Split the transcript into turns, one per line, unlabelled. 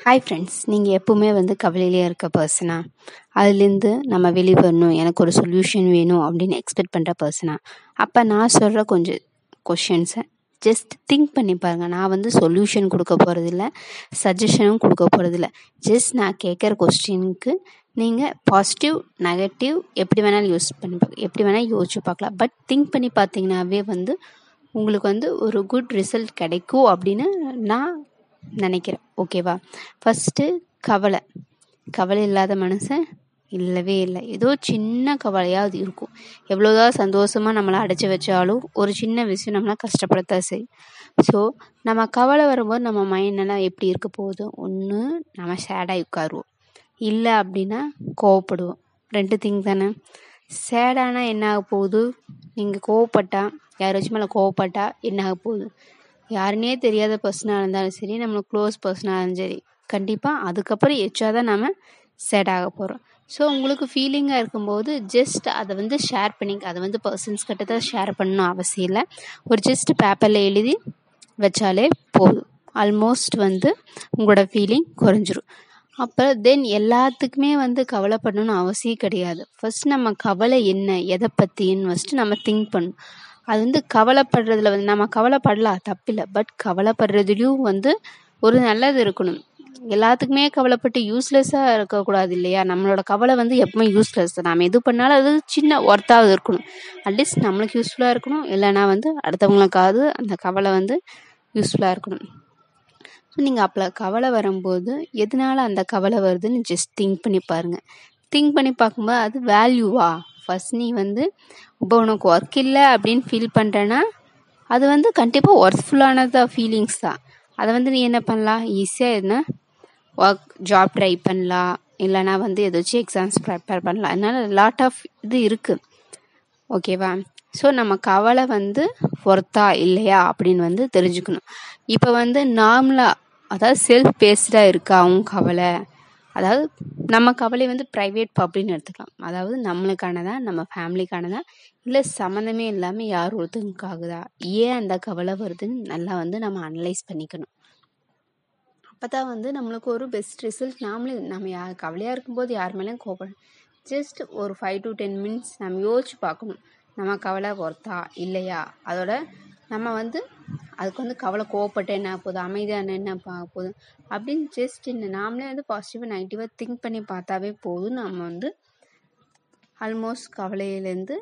Hi friends நீங்கள் எப்போவுமே வந்து கவலையிலே இருக்க பர்சனா அதுலேருந்து நம்ம வெளியே வரணும் எனக்கு ஒரு சொல்யூஷன் வேணும் அப்படின்னு எக்ஸ்பெக்ட் பண்ணுற பர்சனா அப்போ நான் சொல்கிற கொஞ்சம் கொஷின்ஸை ஜஸ்ட் திங்க் பண்ணி பாருங்கள் நான் வந்து சொல்யூஷன் கொடுக்க போகிறதில்ல சஜஷனும் கொடுக்க போகிறதில்ல ஜஸ்ட் நான் கேட்குற கொஸ்டினுக்கு நீங்கள் பாசிட்டிவ் நெகட்டிவ் எப்படி வேணாலும் யூஸ் பண்ணி பார்க்க எப்படி வேணால் யோசிச்சு பார்க்கலாம். பட் திங்க் பண்ணி பார்த்தீங்கன்னாவே வந்து உங்களுக்கு வந்து ஒரு குட் ரிசல்ட் கிடைக்கும் அப்படின்னு நான் நினைக்கிறேன். ஓகேவா? ஃபஸ்ட்டு கவலை. கவலை இல்லாத மனுஷன் இல்லவே இல்லை. ஏதோ சின்ன கவலையாவது இருக்கும். எவ்வளோதான் சந்தோஷமாக நம்மளை அடைச்சி வச்சாலும் ஒரு சின்ன விஷயம் நம்மளை கஷ்டப்படுத்தா சரி. ஸோ நம்ம கவலை வரும்போது நம்ம மைண்டெல்லாம் எப்படி இருக்க போகுது? ஒன்று நம்ம சேடாகி உட்காருவோம். இல்லை அப்படின்னா கோவப்படுவோம். ரெண்டு திங் தானே. சேடானா என்ன ஆக போகுது? நீங்கள் கோவப்பட்டா யாராச்சும் மேலே கோவப்பட்டா என்ன ஆக போகுது? யாருனே தெரியாத பர்சனாக இருந்தாலும் சரி நம்மளுக்கு க்ளோஸ் பர்சனாக இருந்தாலும் சரி கண்டிப்பாக அதுக்கப்புறம் எச்சா தான் நம்ம சேட் ஆக போகிறோம் ஸோ உங்களுக்கு ஃபீலிங்காக இருக்கும்போது ஜஸ்ட் அதை வந்து ஷேர் பண்ணிங்க அதை வந்து பர்சன்ஸ் கிட்ட தான் ஷேர் பண்ணணும் அவசியம் இல்லை. ஒரு ஜஸ்ட் பேப்பரில் எழுதி வச்சாலே போதும். ஆல்மோஸ்ட் வந்து உங்களோட ஃபீலிங் குறைஞ்சிரும். அப்போ தென் எல்லாத்துக்குமே வந்து கவலைப்படணும்னு அவசியம் கிடையாது. ஃபஸ்ட் நம்ம கவலை என்ன எதை பற்றின்னு ஃபஸ்ட்டு நம்ம திங்க் பண்ணணும். அது வந்து கவலைப்படுறதுல வந்து நம்ம கவலைப்படலாம் தப்பில்லை. பட் கவலைப்படுறதுலையும் வந்து ஒரு நல்லது இருக்கணும். எல்லாத்துக்குமே கவலைப்பட்டு யூஸ்லெஸ்ஸாக இருக்கக்கூடாது இல்லையா? நம்மளோட கவலை வந்து எப்பவுமே யூஸ்லெஸ் தான். நம்ம எது பண்ணாலும் அது சின்ன ஒர்த்தாவது இருக்கணும். அட்லீஸ்ட் நம்மளுக்கு யூஸ்ஃபுல்லாக இருக்கணும். இல்லைனா வந்து அடுத்தவங்களுக்காவது அந்த கவலை வந்து யூஸ்ஃபுல்லாக இருக்கணும். ஸோ நீங்கள் அப்போ கவலை வரும்போது எதனால அந்த கவலை வருதுன்னு ஜஸ்ட் திங்க் பண்ணி பாருங்கள் திங்க் பண்ணி பார்க்கும்போது அது வேல்யூவா ஃபஸ்ட் நீ வந்து இப்போ உனக்கு ஒர்க் இல்லை அப்படின்னு ஃபீல் பண்ணுறேன்னா அது வந்து கண்டிப்பாக ஒர்க்ஃபுல்லானதா ஃபீலிங்ஸ் தான். அதை வந்து நீ என்ன பண்ணலாம்? ஈஸியாக என்ன? ஒர்க் ஜாப் ட்ரை பண்ணலாம். இல்லைனா வந்து ஏதாச்சும் எக்ஸாம்ஸ் ப்ரிப்பேர் பண்ணலாம். அதனால் லாட் ஆஃப் இது இருக்குது ஓகேவா ஸோ நம்ம கவலை வந்து ஒர்த்தா இல்லையா? அப்படின்னு வந்து தெரிஞ்சுக்கணும். இப்போ வந்து நார்மலாக அதாவது செல்ஃப் பேஸ்டாக இருக்கா அவங்க கவலை? அதாவது நம்ம கவலை வந்து ப்ரைவேட் பப்ளின்னு எடுத்துக்கலாம். அதாவது நம்மளுக்கானதா நம்ம ஃபேமிலிக்கானதா இல்லை சம்மந்தமே இல்லாமல் யார் ஒருத்தருக்காகுதா ஏன் அந்த கவலை வருதுன்னு நல்லா வந்து நம்ம அனலைஸ் பண்ணிக்கணும். அப்போ தான் வந்து நம்மளுக்கு ஒரு பெஸ்ட் ரிசல்ட் நாமளே நம்ம யார் கவலையாக இருக்கும்போது யார் மேலேயும் கோபம். ஜஸ்ட் ஒரு ஃபைவ் டு டென் மினிட்ஸ் நம்ம யோசிச்சு பார்க்கணும். நம்ம கவலை ஒர்த்தா இல்லையா? அதோட நம்ம வந்து அதுக்கு வந்து கவலை கோவப்பட்டு என்ன போகுது அமைதியான என்ன போகுது அப்படின்னு ஜஸ்ட் இந்த நாமளே வந்து பாசிட்டிவாக நெகட்டிவாக திங்க் பண்ணி பார்த்தாவே போதும். நம்ம வந்து ஆல்மோஸ்ட் கவலையிலேருந்து